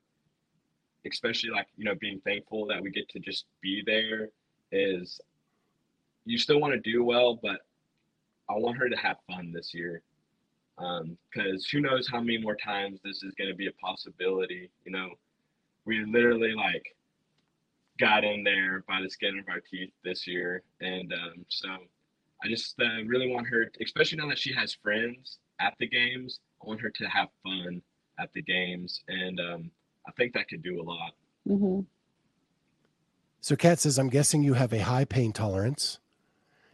especially like you know being thankful that we get to just be there. Is you still want to do well, but I want her to have fun this year. Because who knows how many more times this is going to be a possibility. You know, we literally like got in there by the skin of our teeth this year. And um, so I just uh, really want her, especially now that she has friends at the games, I want her to have fun at the games. And um, I think that could do a lot. hmm So Kat says, I'm guessing you have a high pain tolerance.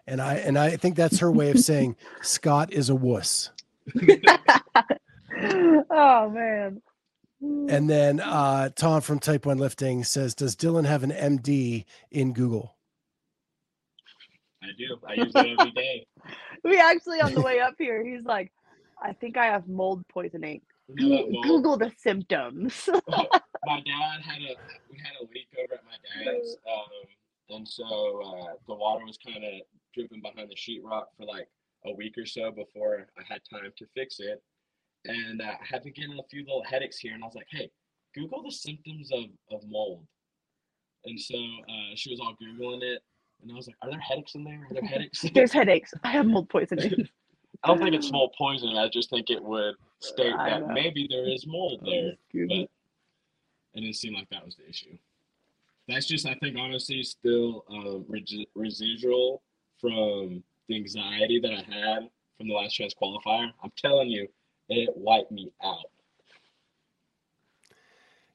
And I and I think that's her way of saying Scott is a wuss. oh man. And then uh, Tom from Type One Lifting says, Does Dillon have an MD in Google? I do. I use it every day. we actually on the way up here, he's like, I think I have mold poisoning. You know that Goo- mold? Google the symptoms. my dad had a we had a leak over at my dad's um and so uh, the water was kind of dripping behind the sheetrock for like a week or so before I had time to fix it. And uh, I had been getting a few little headaches here, and I was like, "Hey, Google the symptoms of of mold." And so uh, she was all googling it, and I was like, "Are there headaches in there? Are there headaches?" There's headaches. I have mold poisoning. I don't think it's mold poisoning. I just think it would state I that know. maybe there is mold there, Google. but it didn't seem like that was the issue. That's just, I think, honestly, still um, resi- residual from the anxiety that I had from the last chance qualifier. I'm telling you, it wiped me out.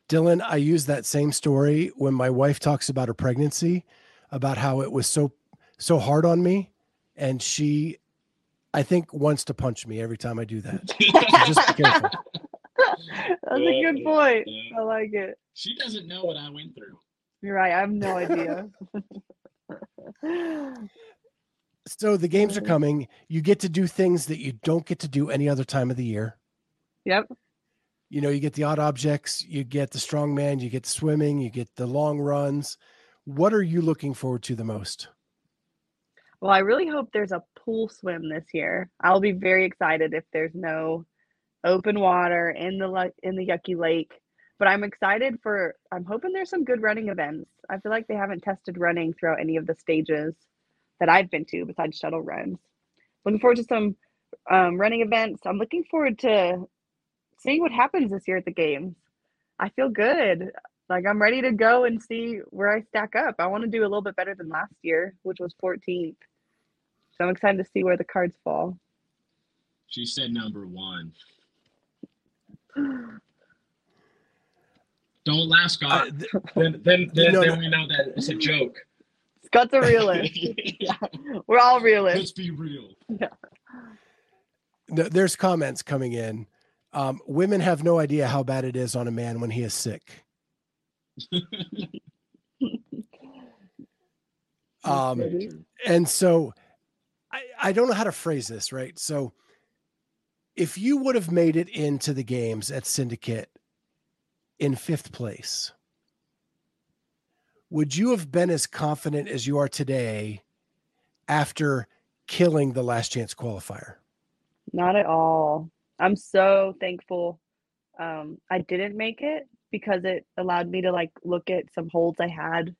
Dillon, I use that same story when my wife talks about her pregnancy, about how it was so so hard on me, and she, I think, wants to punch me every time I do that. So just be careful. That's a good Yeah, point. yeah. I like it. she doesn't know what I went through. You're right. I have no idea. So the games are Mhm. coming. You get to do things that you don't get to do any other time of the year. yep. You know, you get the odd objects, you get the strongman, you get swimming, you get the long runs. What are you looking forward to the most? Well, I really hope there's a pool swim this year. I'll be very excited if there's no open water in the in the Yucky Lake. But I'm excited for. I'm hoping there's some good running events. I feel like they haven't tested running throughout any of the stages that I've been to besides shuttle runs. Looking forward to some um, running events. I'm looking forward to seeing what happens this year at the games. I feel good. Like I'm ready to go and see where I stack up. I want to do a little bit better than last year, which was 14th. So I'm excited to see where the cards fall. She said number one. Don't laugh, Uh, th- then then, then, No, then no. we know that it's a joke. Scott's a realist. yeah, we're all realists. Let's be real. no, there's comments coming in. Um, women have no idea how bad it is on a man when he is sick. Um, and so I, I don't know how to phrase this right so if you would have made it into the games at syndicate in fifth place would you have been as confident as you are today after killing the last chance qualifier Not at all. I'm so thankful um, I didn't make it because it allowed me to like look at some holds I had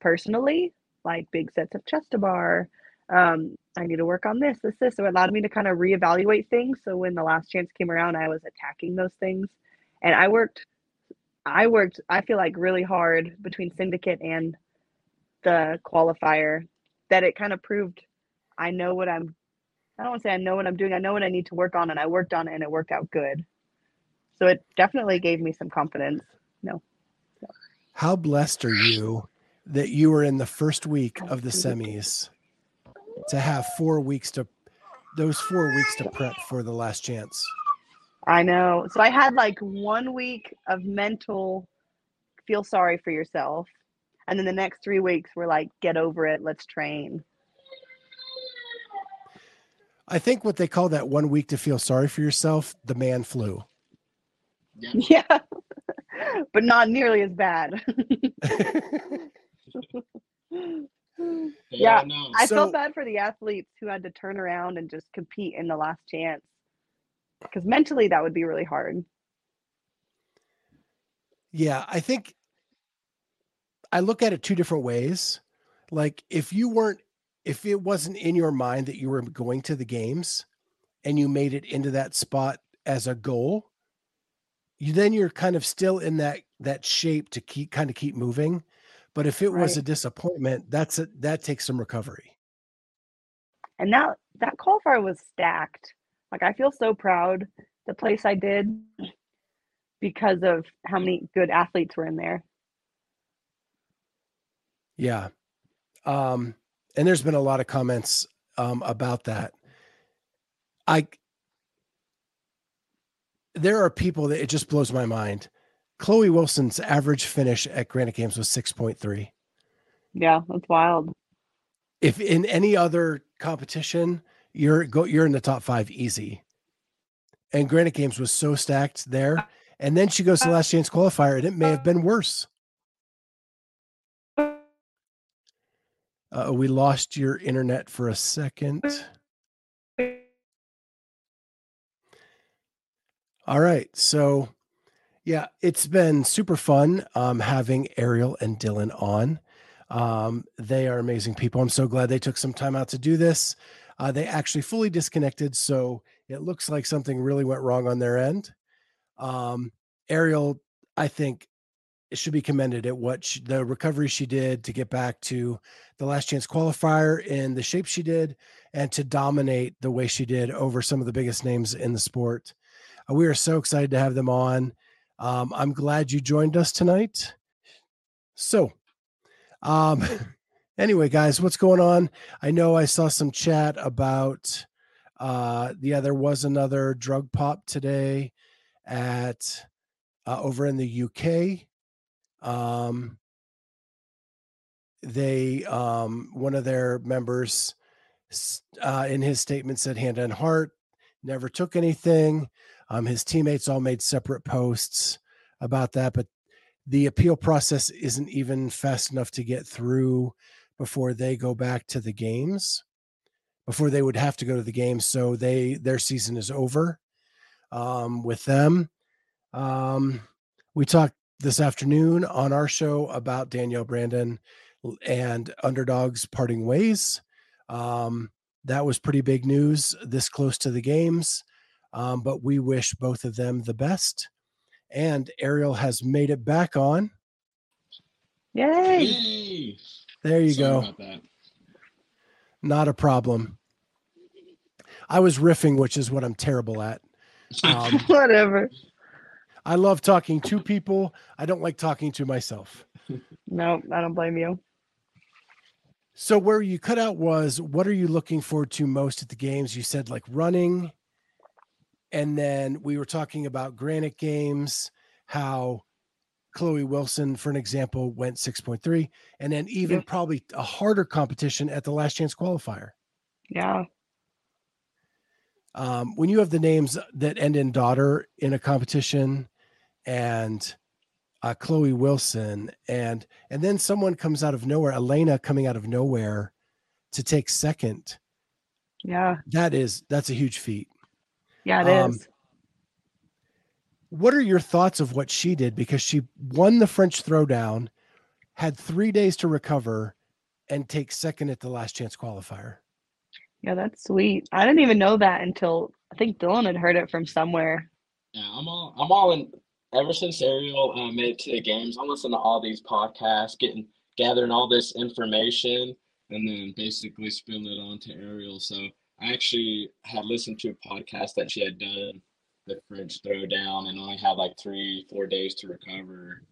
personally, like big sets of chest to bar. Um, I need to work on this, this, this. So it allowed me to kind of reevaluate things. So when the last chance came around, I was attacking those things, and I worked. I worked. I feel like really hard between syndicate and the qualifier that it kind of proved I know what I'm I don't want to say I know what I'm doing. I know what I need to work on, and I worked on it, and it worked out good. So it definitely gave me some confidence. No. How blessed are you that you were in the first week of the semis to have four weeks to those four weeks to prep for the last chance I know. So I had like one week of mental feel sorry for yourself, and then the next three weeks were like get over it, let's train. I think what they call that one week to feel sorry for yourself, the man flu. Yeah. Yeah, but not nearly as bad. They Yeah, all know. I So- felt bad for the athletes who had to turn around and just compete in the last chance. Because mentally, that would be really hard. yeah, I think I look at it two different ways. Like if you weren't, if it wasn't in your mind that you were going to the games and you made it into that spot as a goal, you then you're kind of still in that that shape to keep kind of keep moving. But if it was a disappointment, that's a, that takes some recovery. And that that qualifier was stacked. Like I feel so proud the place I did because of how many good athletes were in there. Yeah. Um, and there's been a lot of comments um, about that. I there are people that it just blows my mind. Chloe Wilson's average finish at Granite Games was 6.3. Yeah, that's wild. If in any other competition, you're go you're in the top five easy. And Granite Games was so stacked there. And then she goes to the last chance qualifier, and it may have been worse. Uh, we lost your internet for a second. All right. So, yeah, it's been super fun um, having Arielle and Dillon on. Um, they are amazing people. I'm so glad they took some time out to do this. Uh, they actually fully disconnected, so it looks like something really went wrong on their end. Um, Arielle, I think, should be commended at what she, the recovery she did to get back to the last chance qualifier in the shape she did and to dominate the way she did over some of the biggest names in the sport. Uh, we are so excited to have them on. Um, I'm glad you joined us tonight. So, um, anyway, guys, what's going on? I know I saw some chat about, uh, yeah, there was another drug pop today at uh, over in the UK. Um, they, um, one of their members, uh, in his statement said hand and heart, never took anything. Um, his teammates all made separate posts about that, but the appeal process isn't even fast enough to get through before they go back to the games before they would have to go to the games so they their season is over um, with them um, we talked this afternoon on our show about danielle brandon and underdogs parting ways um, that was pretty big news this close to the games um, but we wish both of them the best and Arielle has made it back on. Yay! Yay! There you Sorry go. that. Not a problem. I was riffing, which is what I'm terrible at. Um, Whatever. I love talking to people. I don't like talking to myself. No, I don't blame you. So where you cut out was what are you looking forward to most at the games? You said like running, and then we were talking about granite games, how Chloe Wilson, for an example, went 6.3, and then even probably a harder competition at the last chance qualifier. Yeah. Um, when you have the names that end in daughter in a competition and uh, Chloe Wilson and and then someone comes out of nowhere, Elena coming out of nowhere to take second, Yeah. that is that's a huge feat. Yeah, it is. What are your thoughts of what she did? Because she won the French throwdown, had three days to recover, and take second at the last chance qualifier. Yeah, that's sweet. I didn't even know that until I think Dillon had heard it from somewhere. Yeah, I'm all I'm all in. Ever since Arielle uh, made it to the games, I'm listening to all these podcasts, getting gathering all this information, and then basically spilling it on to Arielle. So I actually had listened to a podcast that she had done the French throwdown and only had like three, four days to recover.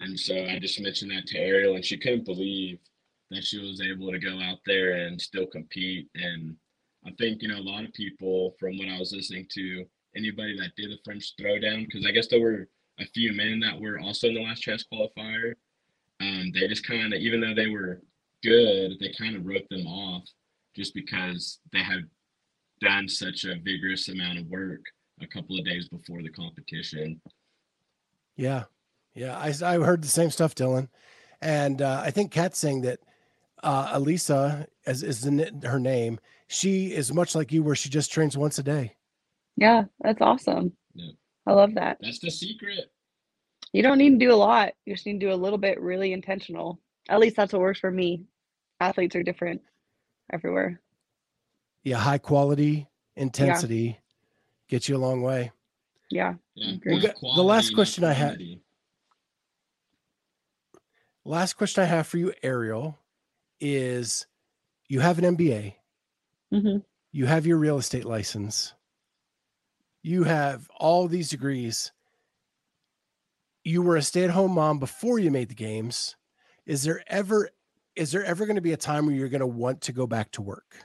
And so I just mentioned that to Arielle, and she couldn't believe that she was able to go out there and still compete. And I think, you know, a lot of people, from what I was listening to, anybody that did a French throwdown, because I guess there were a few men that were also in the last chance qualifier. Um, they just kind of, even though they were good, they kind of wrote them off just because they had done such a vigorous amount of work a couple of days before the competition. Yeah, yeah. I I heard the same stuff, Dillon, and uh, I think Kat's saying that uh, Elisa, as is the, her name, she is much like you, where she just trains once a day. Yeah, that's awesome. Yeah. I love that. That's the secret. You don't need to do a lot. You just need to do a little bit really intentional. At least that's what works for me. Athletes are different everywhere. Yeah, high quality intensity gets you a long way. Yeah. Yeah. Agree. not the last not question I had- Last question I have for you, Arielle, is you have an MBA, hmm you have your real estate license, you have all these degrees. You were a stay-at-home mom before you made the games. Is there ever is there ever going to be a time where you're going to want to go back to work?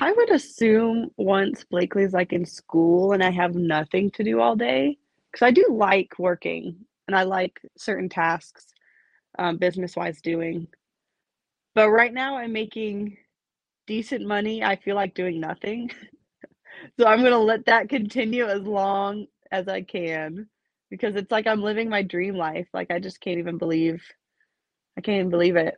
I would assume once Blakely's like in school and I have nothing to do all day, because I do like working and I like certain tasks, um, business wise doing. But right now I'm making decent money. I feel like doing nothing. so I'm going to let that continue as long as I can because it's like I'm living my dream life. Like I just can't even believe, I can't even believe it.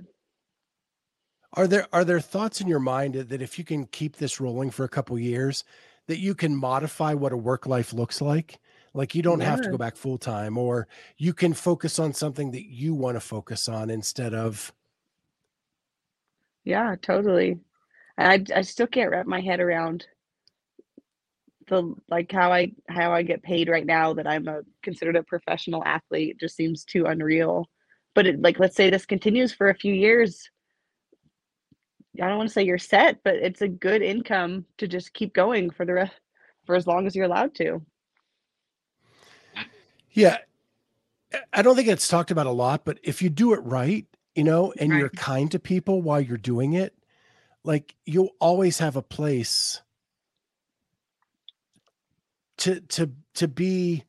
Are there are there thoughts in your mind that if you can keep this rolling for a couple years, that you can modify what a work life looks like? Like you don't have to go back full time, or you can focus on something that you want to focus on instead of Yeah, totally. I I still can't wrap my head around the like how I how I get paid right now that I'm a considered a professional athlete It just seems too unreal. But it, like let's say this continues for a few years. I don't want to say you're set, but it's a good income to just keep going for the rest for as long as you're allowed to. Yeah. I- don't think it's talked about a lot, but if you do it right, you know, and you're kind to people while you're doing it, like you'll always have a place to to to be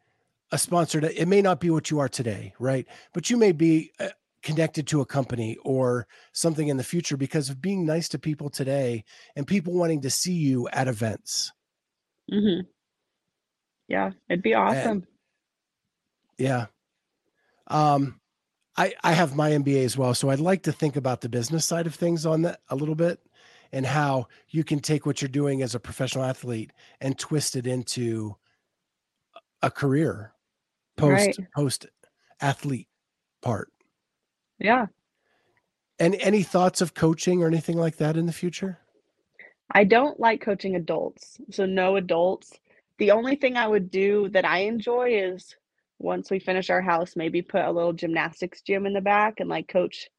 a sponsor to it may not be what you are today, right? But you may be uh, connected to a company or something in the future because of being nice to people today and people wanting to see you at events. hmm Yeah, it'd be awesome. Yeah. Um, I I have my MBA as well, so I'd like to think about the business side of things on that a little bit, and how you can take what you're doing as a professional athlete and twist it into a career post Right. post athlete part. Yeah. And any thoughts of coaching or anything like that in the future? I don't like coaching adults, so no adults. The only thing I would do that I enjoy is once we finish our house, maybe put a little gymnastics gym in the back and like coach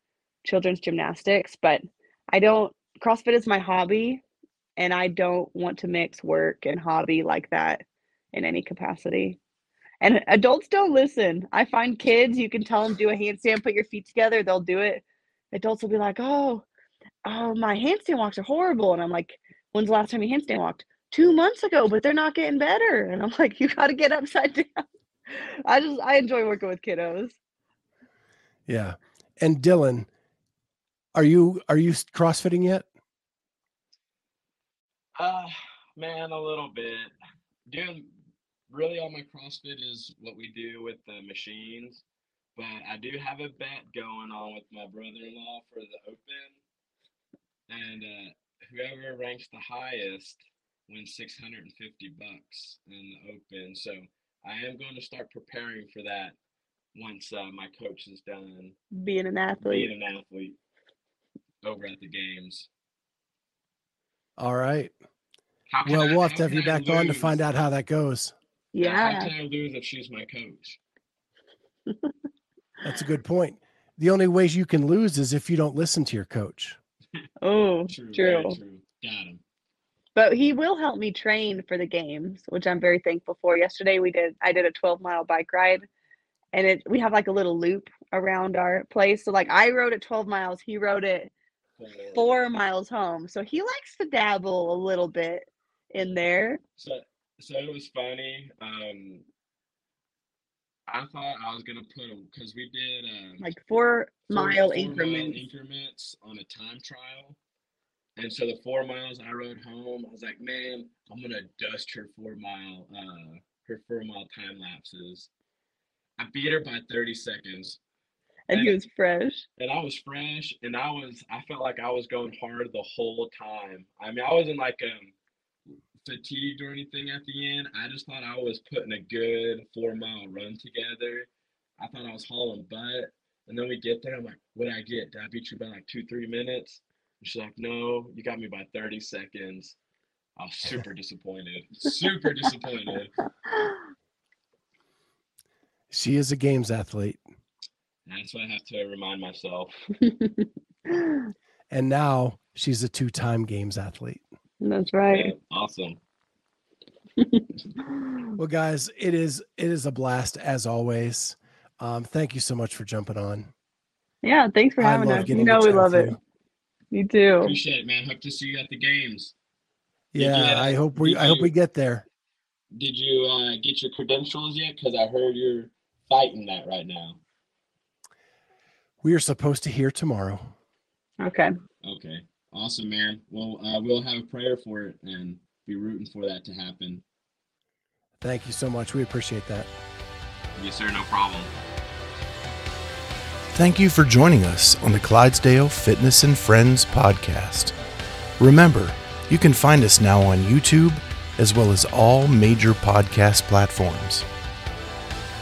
children's gymnastics. But I don't, CrossFit is my hobby, and I don't want to mix work and hobby like that in any capacity. And adults don't listen. I find kids, you can tell them do a handstand, put your feet together, they'll do it. Adults will be like, oh, oh, my handstand walks are horrible. And I'm like, when's the last time you handstand walked? Two months ago, but they're not getting better. And I'm like, you got to get upside down. I just, I enjoy working with kiddos. Yeah. And Dillon, are you are you crossfitting yet? Uh, man, a little bit. Doing really all my CrossFit is what we do with the machines, but I do have a bet going on with my brother-in-law for the Open, and uh, whoever ranks the highest wins 650 bucks in the Open. So I am going to start preparing for that once uh, my coach is done Being an athlete. being an athlete over at the games. All right. How can Well, I- we'll have to have you I back on to find out how that goes. Yeah, How Yeah. can I lose if she's my coach? That's a good point. The only ways you can lose is if you don't listen to your coach. Oh, True. true. True. Got him. But he will help me train for the games, which I'm very thankful for. Yesterday we did I did a 12 mile bike ride and it we have like a little loop around our place. So like I rode it 12 miles, he rode it four miles home. So he likes to dabble a little bit in there. So, so it was funny. Um, I thought I was gonna put them because we did um, Like four four- mile four increments. increments on a time trial. And so the four miles I rode home, I was like, man, I'm gonna dust her four mile, uh, her four mile time lapses. I beat her by 30 seconds. and he was fresh. and I was fresh, and I was I felt like I was going hard the whole time. I mean, I was in like um fatigued or anything at the end. I just thought I was putting a good four mile run together. I thought I was hauling butt, and then we get there. I'm like, what did I get? Did I beat you by like two three minutes? And she's like, no, you got me by 30 seconds. I was super disappointed. Super disappointed. She is a games athlete. That's what I have to remind myself. And now she's a two time games athlete. That's right. Yeah, awesome. Well, guys, it is it is a blast as always. Um, thank you so much for jumping on. Yeah, thanks for I having us. You know we love it. you. Me too. Appreciate it, man. Hope to see you at the games. Did Yeah, get- I hope we did I hope we get there. Did you uh, get your credentials yet? Because I heard you're fighting that right now. We are supposed to hear tomorrow. Okay. Okay, awesome, man. Well, uh, we'll have a prayer for it and be rooting for that to happen. Thank you so much. We appreciate that. Yes, sir. No problem. Thank you for joining us on the Clydesdale Fitness and Friends podcast. Remember, you can find us now on YouTube as well as all major podcast platforms.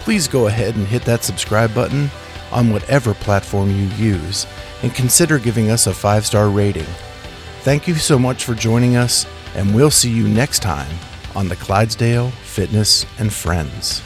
Please go ahead and hit that subscribe button on whatever platform you use and consider giving us a five star rating. Thank you so much for joining us, and we'll see you next time on the Clydesdale Fitness and Friends.